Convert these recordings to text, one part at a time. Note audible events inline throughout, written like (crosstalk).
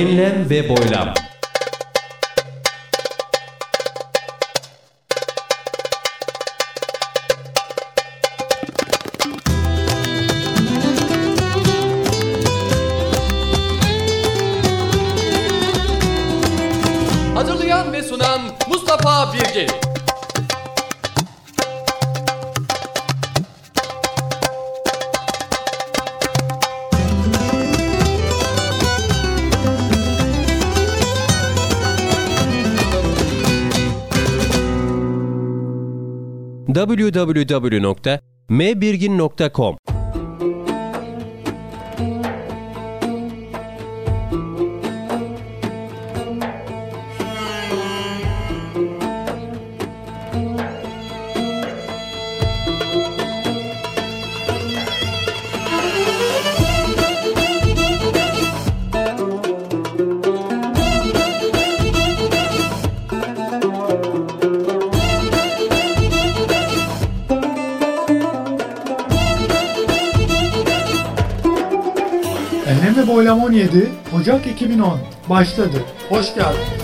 Enlem ve boylam. www.mbirgin.com Ve Boylam 17 Ocak 2010 başladı. Hoş geldin.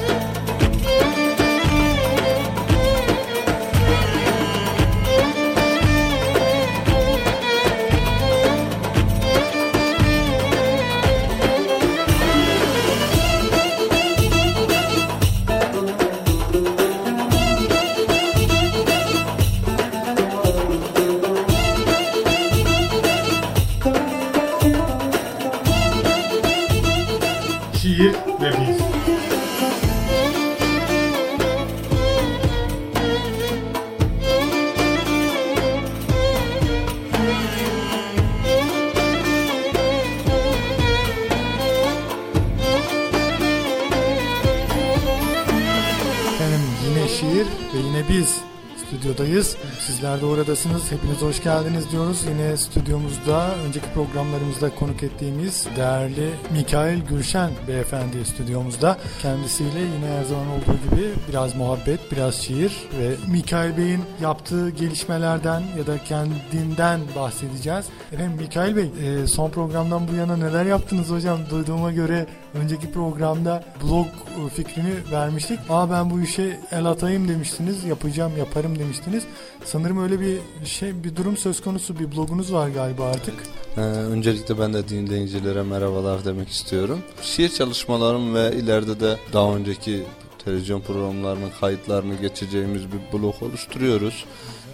Biz stüdyodayız. Sizler de oradasınız. Hepiniz hoş geldiniz diyoruz. Yine stüdyomuzda önceki programlarımızda konuk ettiğimiz değerli Mikail Gülşen beyefendi stüdyomuzda. Kendisiyle yine her zaman olduğu gibi biraz muhabbet, biraz şiir ve Mikail Bey'in yaptığı gelişmelerden ya da kendinden bahsedeceğiz. Efendim Mikail Bey e, son programdan bu yana neler yaptınız hocam? Duyduğuma göre önceki programda blog e, fikrini vermiştik. Aa ben bu işe el atayım demiştiniz. Yapacağım, yaparım demiştiniz. Sanırım öyle bir şey, bir durum söz konusu. Bir blogunuz var galiba artık. Ee, öncelikle ben de dinleyicilere merhabalar demek istiyorum. Şiir çalışmalarım ve ileride de daha önceki televizyon programlarının kayıtlarını geçeceğimiz bir blog oluşturuyoruz.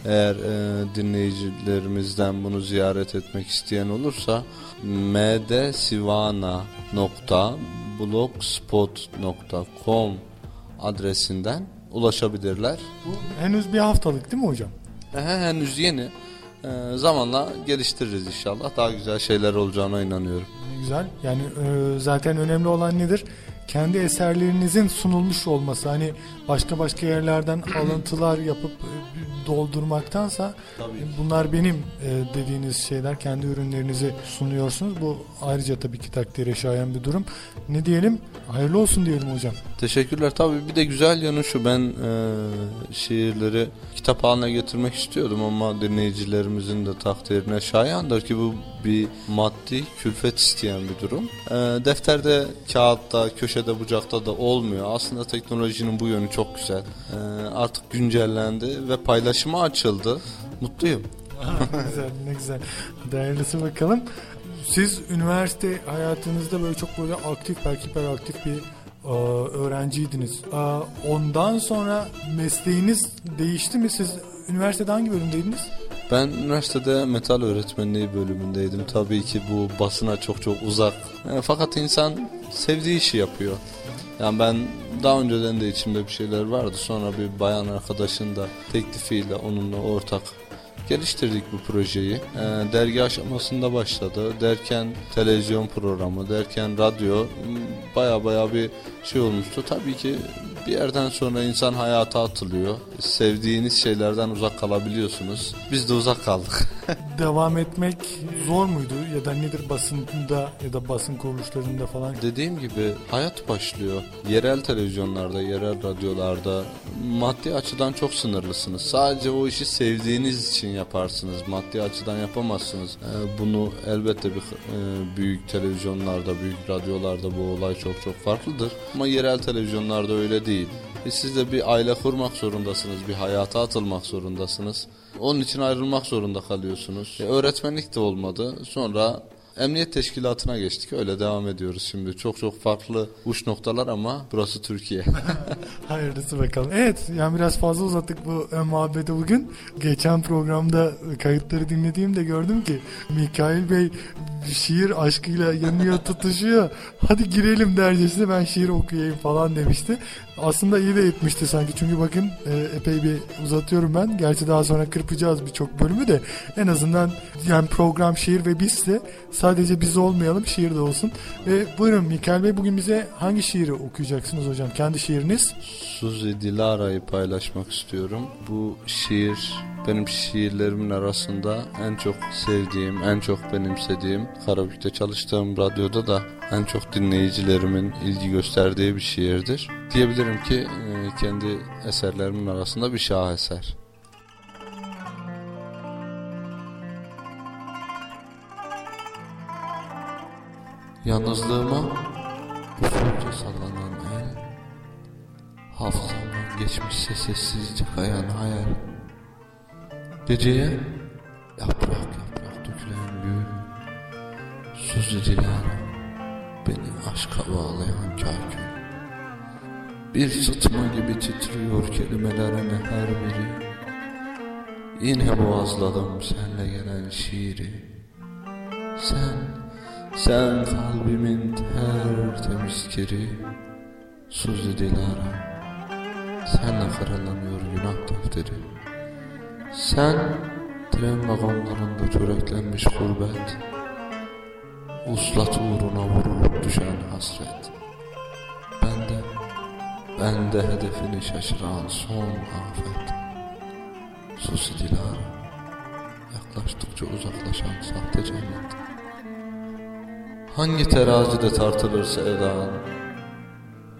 Eğer e, dinleyicilerimizden bunu ziyaret etmek isteyen olursa mdsivana.blogspot.com adresinden ulaşabilirler. Bu henüz bir haftalık değil mi hocam? Ehe, henüz yeni. Ee, zamanla geliştiririz inşallah. Daha güzel şeyler olacağına inanıyorum. Ne güzel. Yani e, zaten önemli olan nedir? Kendi eserlerinizin sunulmuş olması. Hani başka başka yerlerden (clears throat) alıntılar yapıp e, doldurmaktansa Tabii. bunlar benim e, dediğiniz şeyler. Kendi ürünlerinizi sunuyorsunuz. Bu ayrıca tabii ki takdire şayan bir durum. Ne diyelim? Hayırlı olsun diyelim hocam. Teşekkürler. Tabii bir de güzel yanı şu ben e, şiirleri kitap haline getirmek istiyordum ama dinleyicilerimizin de takdirine şayandır ki bu bir maddi külfet isteyen bir durum. E, defterde, kağıtta, köşede, bucakta da olmuyor. Aslında teknolojinin bu yönü çok güzel. E, artık güncellendi ve paylaşıma açıldı. Mutluyum. ne güzel, ne güzel. Değerlisi bakalım. Siz üniversite hayatınızda böyle çok böyle aktif, belki hiperaktif bir e, öğrenciydiniz. E, ondan sonra mesleğiniz değişti mi? Siz üniversitede hangi bölümdeydiniz? Ben üniversitede metal öğretmenliği bölümündeydim. Tabii ki bu basına çok çok uzak. E, fakat insan sevdiği işi yapıyor. Yani ben daha önceden de içimde bir şeyler vardı. Sonra bir bayan arkadaşın da teklifiyle onunla ortak geliştirdik bu projeyi. E, dergi aşamasında başladı. Derken televizyon programı, derken radyo baya baya bir şey olmuştu. Tabii ki bir yerden sonra insan hayata atılıyor. Sevdiğiniz şeylerden uzak kalabiliyorsunuz. Biz de uzak kaldık. (laughs) (laughs) devam etmek zor muydu ya da nedir basında ya da basın kuruluşlarında falan? Dediğim gibi hayat başlıyor. Yerel televizyonlarda, yerel radyolarda maddi açıdan çok sınırlısınız. Sadece o işi sevdiğiniz için yaparsınız. Maddi açıdan yapamazsınız. Ee, bunu elbette bir e, büyük televizyonlarda, büyük radyolarda bu olay çok çok farklıdır. Ama yerel televizyonlarda öyle değil. E siz de bir aile kurmak zorundasınız, bir hayata atılmak zorundasınız. Onun için ayrılmak zorunda kalıyorsunuz. E, öğretmenlik de olmadı. Sonra Emniyet teşkilatına geçtik. Öyle devam ediyoruz şimdi. Çok çok farklı uç noktalar ama burası Türkiye. (laughs) (laughs) Hayırlısı bakalım. Evet yani biraz fazla uzattık bu ön muhabbeti bugün. Geçen programda kayıtları dinlediğimde gördüm ki Mikail Bey şiir aşkıyla yanıyor (laughs) tutuşuyor. Hadi girelim dercesine ben şiir okuyayım falan demişti. Aslında iyi de etmişti sanki çünkü bakın e, epey bir uzatıyorum ben. Gerçi daha sonra kırpacağız birçok bölümü de en azından yani program şiir ve bizse sadece biz olmayalım şiir de olsun. Ve buyurun Mikail Bey bugün bize hangi şiiri okuyacaksınız hocam? Kendi şiiriniz? Suzi Dilara'yı paylaşmak istiyorum. Bu şiir benim şiirlerimin arasında en çok sevdiğim, en çok benimsediğim, Karabük'te çalıştığım radyoda da en çok dinleyicilerimin ilgi gösterdiği bir şiirdir. Diyebilirim ki e, kendi eserlerimin arasında bir şaheser. Yalnızlığıma usulca sallanan el Hafızamdan geçmişse sessizce kayan hayal Geceye yaprak yaprak dökülen gül Dilara Beni aşka bağlayan kakül Bir sıtma gibi titriyor kelimelerin her biri. Yine boğazladım senle gelen şiiri sen kalbimin tertemiz kiri Suzi Dilara. Senle karalanıyor günah defteri. Sen tren vagonlarında çöreklenmiş gurbet Uslat uğruna vurulup düşen hasret. Ben de Ben de hedefini şaşıran son afet. Suzi Dilara Yaklaştıkça uzaklaşan sahte cennet Hangi terazide tartılır sevdan?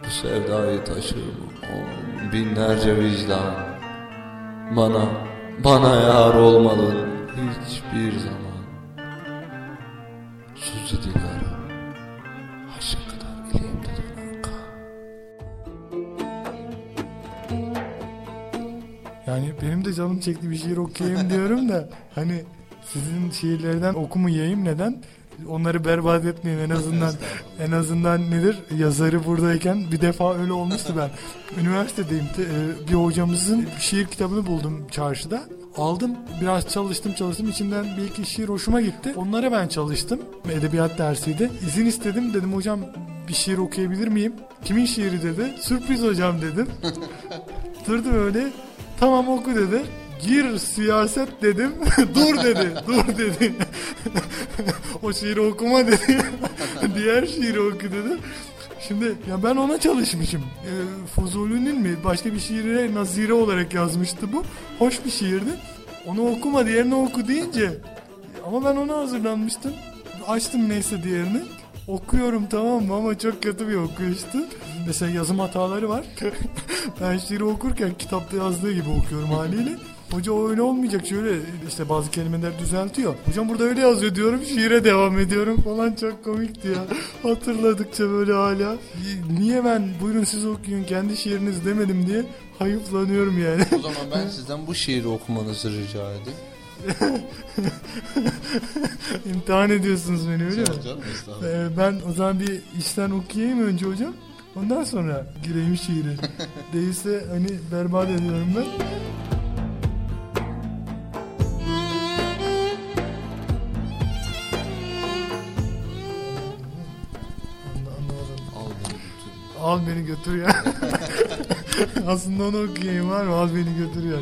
Bu sevdayı taşır mı on binlerce vicdan? Bana, bana yar olmalı hiçbir zaman. Suzi Dilara, aşağı kadar ileğimde dönen. Yani benim de canım çekti bir şiir okuyayım diyorum da hani sizin şiirlerden okumayayım neden? Onları berbat etmeyin. En azından en azından nedir? Yazarı buradayken bir defa öyle olmuştu ben. Üniversitedeyim. E, bir hocamızın şiir kitabını buldum çarşıda. Aldım. Biraz çalıştım çalıştım. İçinden bir iki şiir hoşuma gitti. Onlara ben çalıştım. Edebiyat dersiydi. İzin istedim. Dedim hocam bir şiir okuyabilir miyim? Kimin şiiri? dedi. Sürpriz hocam dedim. (laughs) Durdu öyle. Tamam oku dedi. Gir siyaset dedim. (laughs) dur dedi. Dur dedi. (laughs) o şiiri okuma dedi. (laughs) Diğer şiiri oku dedi. Şimdi ya ben ona çalışmışım. E, Fuzuli'nin mi başka bir şiire nazire olarak yazmıştı bu. Hoş bir şiirdi. Onu okuma diğerini oku deyince ama ben ona hazırlanmıştım. Açtım neyse diğerini. Okuyorum tamam mı ama çok kötü bir okuyuştu. Mesela yazım hataları var. (laughs) ben şiiri okurken kitapta yazdığı gibi okuyorum haliyle. Hoca öyle olmayacak şöyle işte bazı kelimeler düzeltiyor. Hocam burada öyle yazıyor diyorum şiire devam ediyorum falan çok komikti ya. (laughs) Hatırladıkça böyle hala. Niye ben buyurun siz okuyun kendi şiiriniz demedim diye hayıflanıyorum yani. O zaman ben sizden bu şiiri okumanızı rica edeyim. (laughs) İmtihan ediyorsunuz beni öyle mi? Ee, ben o zaman bir işten okuyayım önce hocam. Ondan sonra gireyim şiire. (laughs) Değilse hani berbat ediyorum ben. Al beni götür ya. (laughs) Aslında onu okuyayım var mı? Al beni götür ya.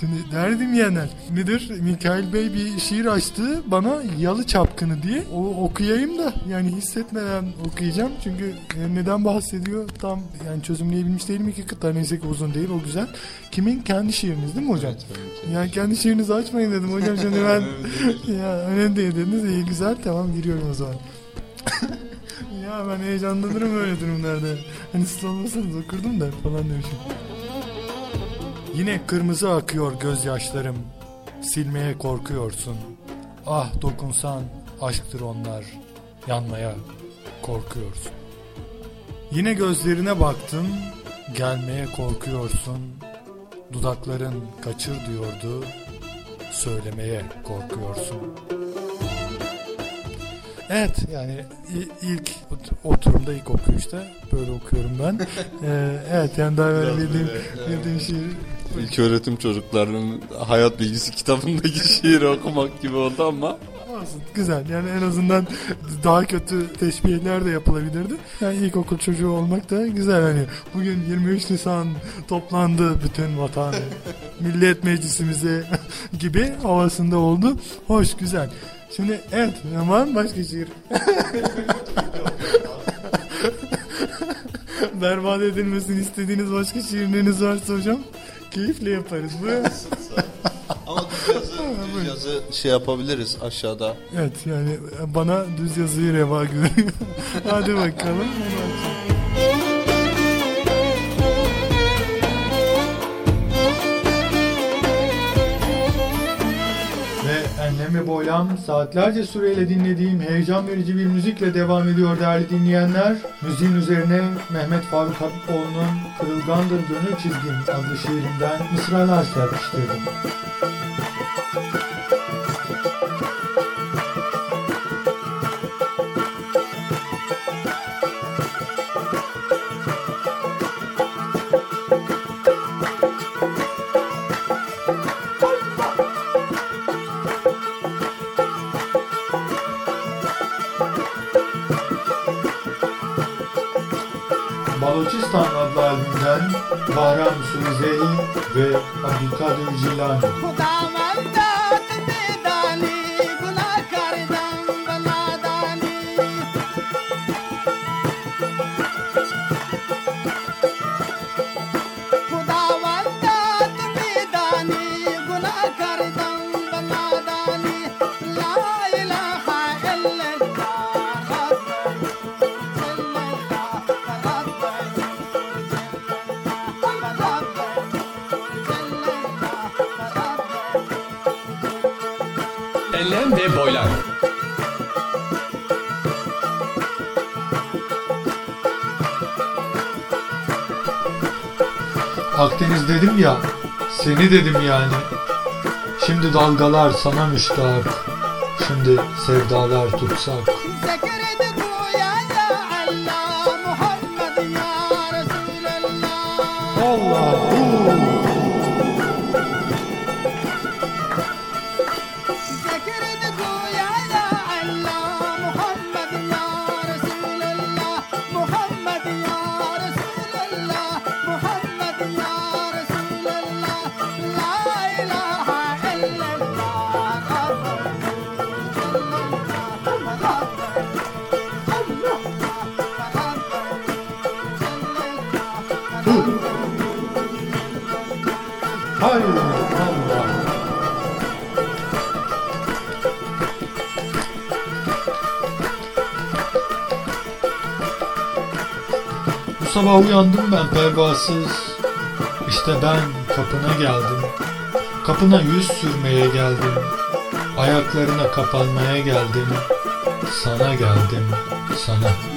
Şimdi değerli dinleyenler nedir? Mikail Bey bir şiir açtı bana Yalı Çapkını diye. O okuyayım da yani hissetmeden okuyacağım. Çünkü neden bahsediyor tam yani çözümleyebilmiş değilim. İki kıta neyse ki uzun değil o güzel. Kimin? Kendi şiiriniz değil mi hocam? Evet, benim Yani kendi şiirinizi açmayın dedim hocam şimdi ben (laughs) ya önemli değil dediniz iyi güzel tamam giriyorum o zaman. (laughs) ya ben heyecanlanırım öyle durumlarda. Hani siz olmasanız okurdum da falan demişim. Yine kırmızı akıyor gözyaşlarım. Silmeye korkuyorsun. Ah dokunsan aşktır onlar. Yanmaya korkuyorsun. Yine gözlerine baktım. Gelmeye korkuyorsun. Dudakların kaçır diyordu. Söylemeye korkuyorsun. Evet yani ilk ot- oturumda ilk okuyuşta böyle okuyorum ben. (laughs) Ee, evet yani daha böyle bildiğim, bildiğim şiir İlk öğretim çocuklarının hayat bilgisi kitabındaki (laughs) şiiri okumak gibi oldu ama Olsun, güzel yani en azından daha kötü teşbihler de yapılabilirdi. Yani ilkokul çocuğu olmak da güzel hani bugün 23 Nisan toplandı bütün vatan (laughs) millet meclisimize gibi havasında oldu. Hoş güzel. Şimdi evet mı başka şiir? Berbat edilmesini istediğiniz başka şiirleriniz varsa hocam keyifle yaparız. Buyurun. ama düz yazı, düz yazı şey yapabiliriz aşağıda. Evet yani bana düz yazıyı reva görüyor. (laughs) Hadi bakalım. Hadi bakalım. Ve enlem ve boylam saatlerce süreyle dinlediğim heyecan verici bir müzikle devam ediyor değerli dinleyenler. Müziğin üzerine Mehmet Faruk Habiboğlu'nun Kırılgandır Gönül Çizgin adlı şiirinden mısralar serpiştirdim. Bahram Suizeli ve Abdülkadir Jilani. Akdeniz dedim ya, seni dedim yani. Şimdi dalgalar sana müştak, şimdi sevdalar tutsak. Hayır Allah! Bu sabah uyandım ben pervasız. İşte ben kapına geldim. Kapına yüz sürmeye geldim. Ayaklarına kapanmaya geldim. Sana geldim, sana.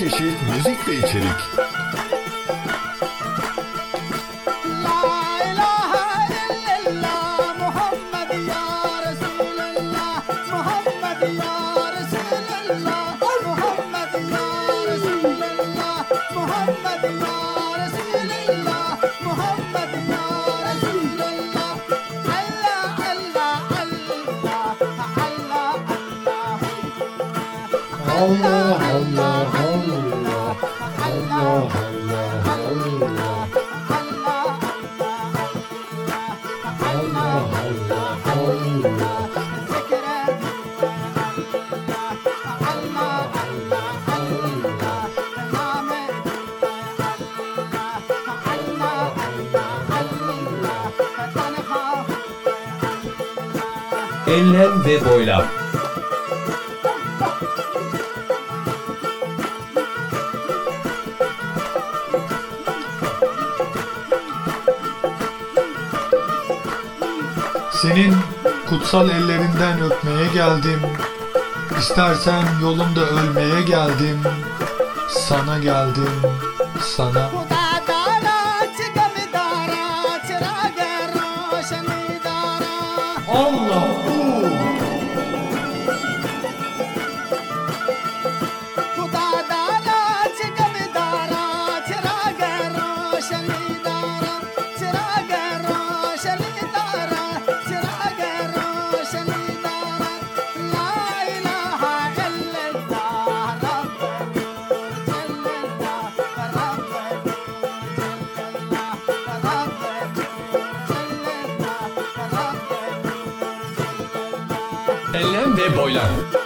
çeşit müzik ve içerik. Allah Allah Allah Enlem ve boylam. Senin kutsal ellerinden öpmeye geldim. İstersen yolunda ölmeye geldim. Sana geldim, sana. Enlem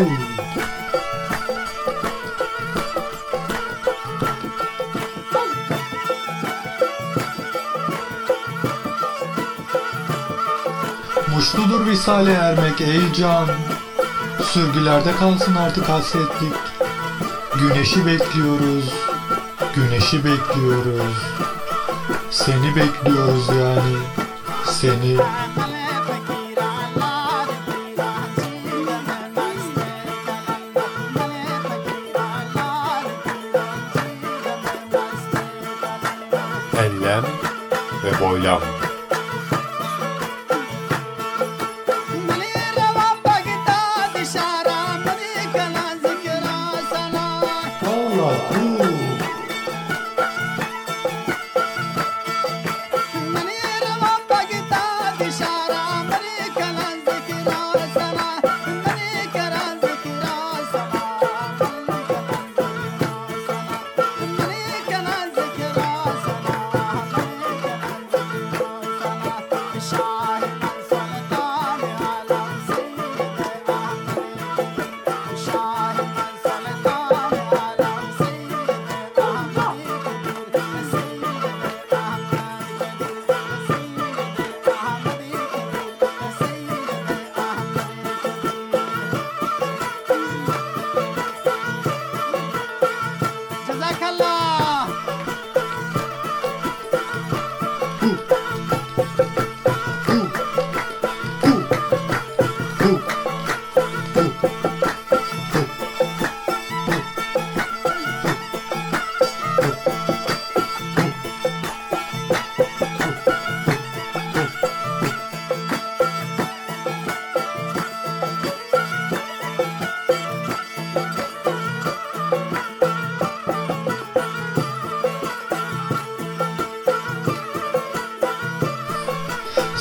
ve Muşludur visale ermek ey can. Sürgülerde kalsın artık hasretlik. Güneşi bekliyoruz Güneşi bekliyoruz. Seni bekliyoruz yani Seni. Enlem ve boylam.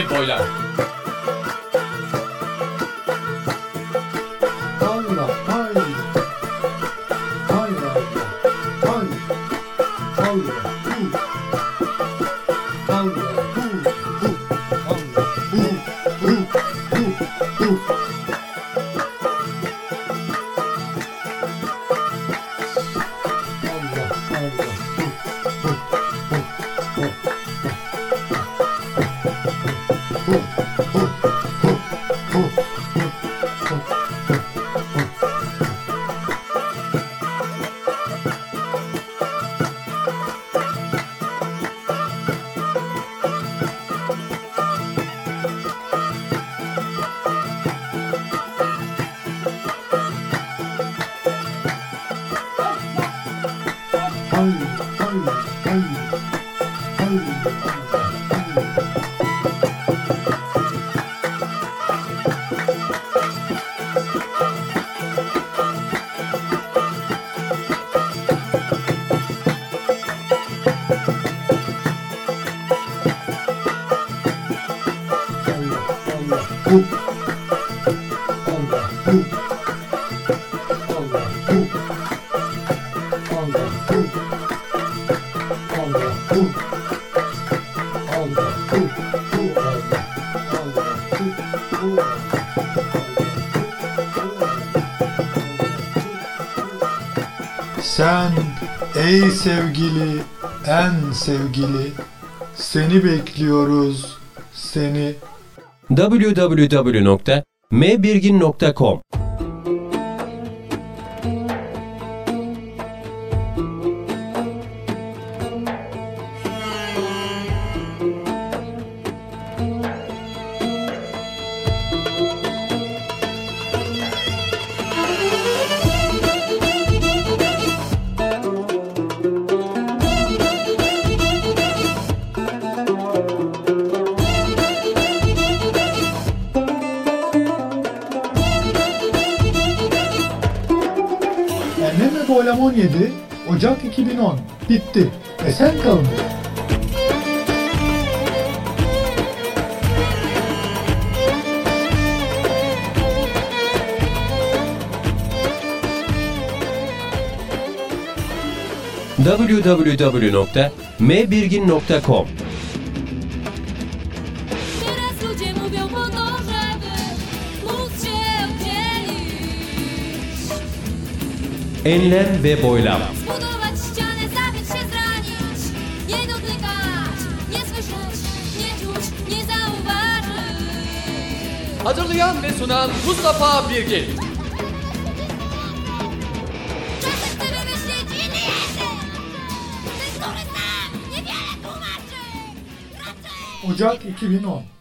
ねボイラーパンがパンパンがパンパンがパンがパンがパンがパンが ey sevgili, en sevgili, seni bekliyoruz, seni. www.mbirgin.com 2010. Bitti. Esen kalın. www.mbirgin.com oddzielić Enlem ve boylam. Hazırlayan ve sunan Mustafa Birgin. Ocak 2010.